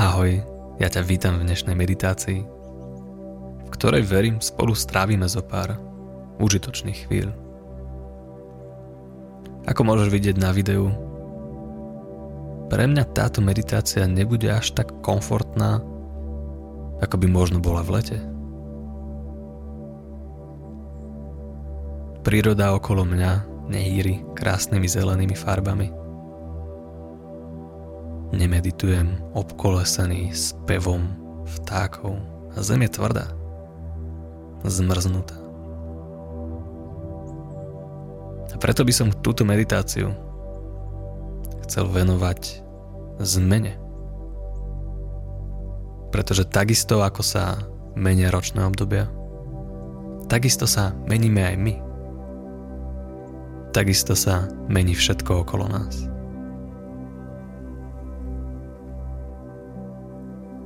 Ahoj, ja ťa vítam v dnešnej meditácii, v ktorej verím spolu strávime zo pár užitočných chvíľ. Ako môžeš vidieť na videu, pre mňa táto meditácia nebude až tak komfortná, ako by možno bola v lete. Príroda okolo mňa nehýri krásnymi zelenými farbami – Nemeditujem obkolesený s pevom vtákov zem je tvrdá, zmrznutá. A preto by som túto meditáciu chcel venovať zmene. Pretože takisto ako sa menia ročné obdobia, takisto sa meníme aj my. Takisto sa mení všetko okolo nás.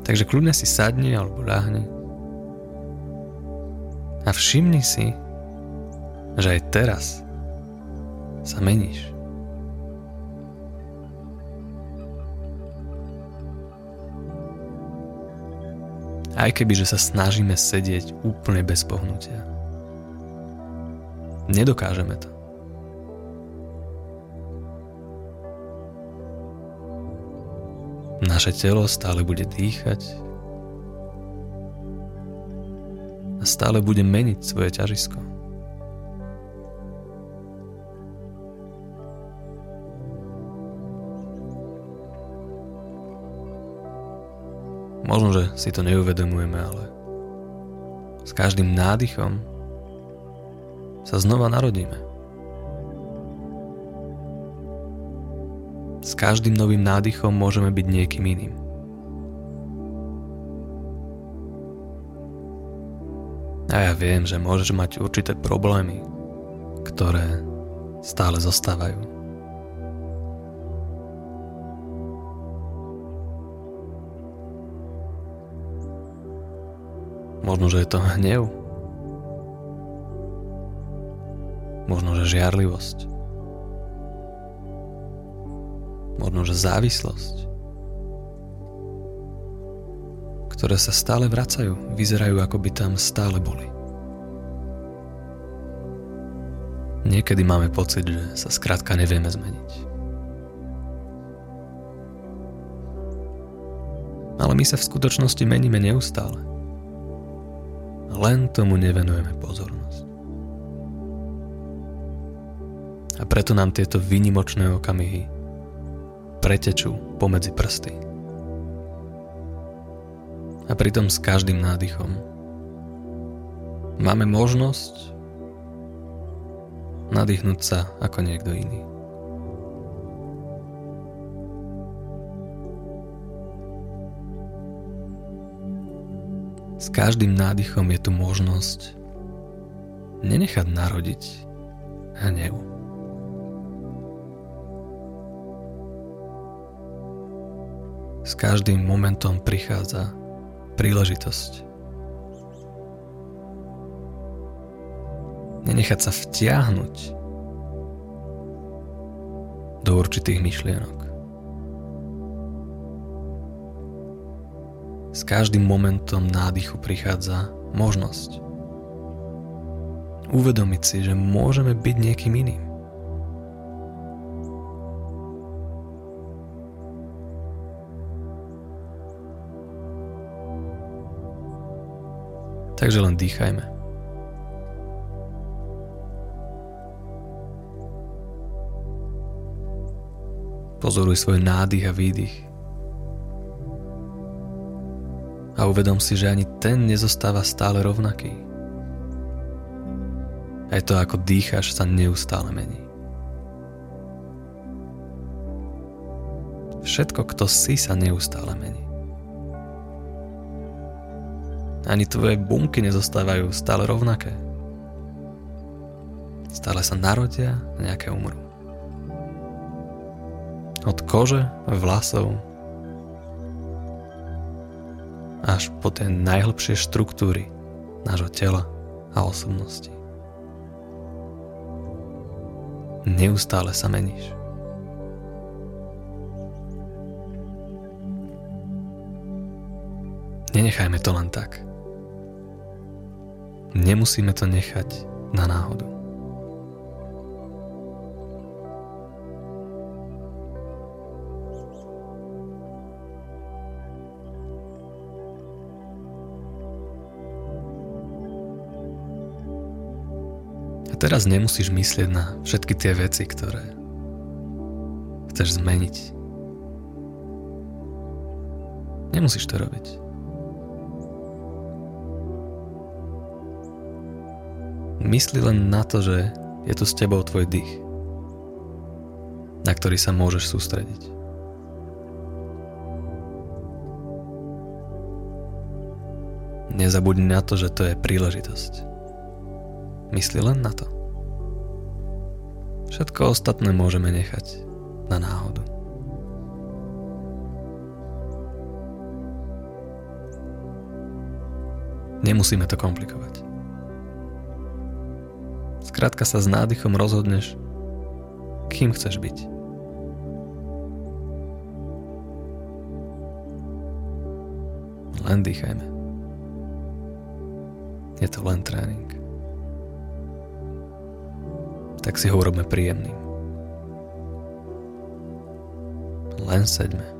Takže kľudne si sadni alebo ľahni a všimni si, že aj teraz sa meníš. Aj keby, že sa snažíme sedieť úplne bez pohnutia. Nedokážeme to. Naše telo stále bude dýchať a stále bude meniť svoje ťažisko. Možno, že si to neuvedomujeme, ale s každým nádychom sa znova narodíme. S každým novým nádychom môžeme byť niekým iným. A ja viem, že môžeš mať určité problémy, ktoré stále zostávajú. Možno, že je to hnev. Možno, že žiarlivosť. Možno že závislosť, ktoré sa stále vracajú, vyzerajú ako by tam stále boli. Niekedy máme pocit, že sa skrátka nevieme zmeniť. Ale my sa v skutočnosti meníme neustále. Len tomu nevenujeme pozornosť. A preto nám tieto výnimočné okamihy pretečú pomedzi prsty. A pritom s každým nádychom máme možnosť nadýchnuť sa ako niekto iný. S každým nádychom je tu možnosť nenechať narodiť hnev. S každým momentom prichádza príležitosť. Nenechať sa vtiahnuť do určitých myšlienok. S každým momentom nádychu prichádza možnosť uvedomiť si, že môžeme byť niekým iným. Takže len dýchajme. Pozoruj svoj nádych a výdych. A uvedom si, že ani ten nezostáva stále rovnaký. Aj to, ako dýcháš, sa neustále mení. Všetko, kto si, sa neustále mení. Ani tvoje bunky nezostávajú stále rovnaké. Stále sa narodia a nejaké umrú. Od kože, vlasov až po tie najhlbšie štruktúry nášho tela a osobnosti. Neustále sa meníš. Nenechajme to len tak. Nemusíme to nechať na náhodu. A teraz nemusíš myslieť na všetky tie veci, ktoré chceš zmeniť. Nemusíš to robiť. Mysli len na to, že je tu s tebou tvoj dých, na ktorý sa môžeš sústrediť. Nezabudni na to, že to je príležitosť. Mysli len na to. Všetko ostatné môžeme nechať na náhodu. Nemusíme to komplikovať. Skrátka sa s nádychom rozhodneš, kým chceš byť. Len dýchajme. Je to len tréning tak si ho urobme príjemným. Len seďme.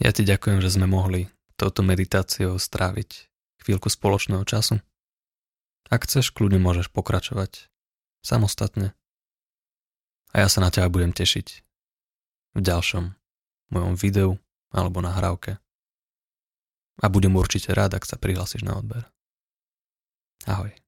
Ja ti ďakujem, že sme mohli touto meditáciou stráviť chvíľku spoločného času. Ak chceš, kľudne môžeš pokračovať samostatne. A ja sa na teba budem tešiť v ďalšom mojom videu alebo nahrávke. A budem určite rád, ak sa prihlásiš na odber. Ahoj.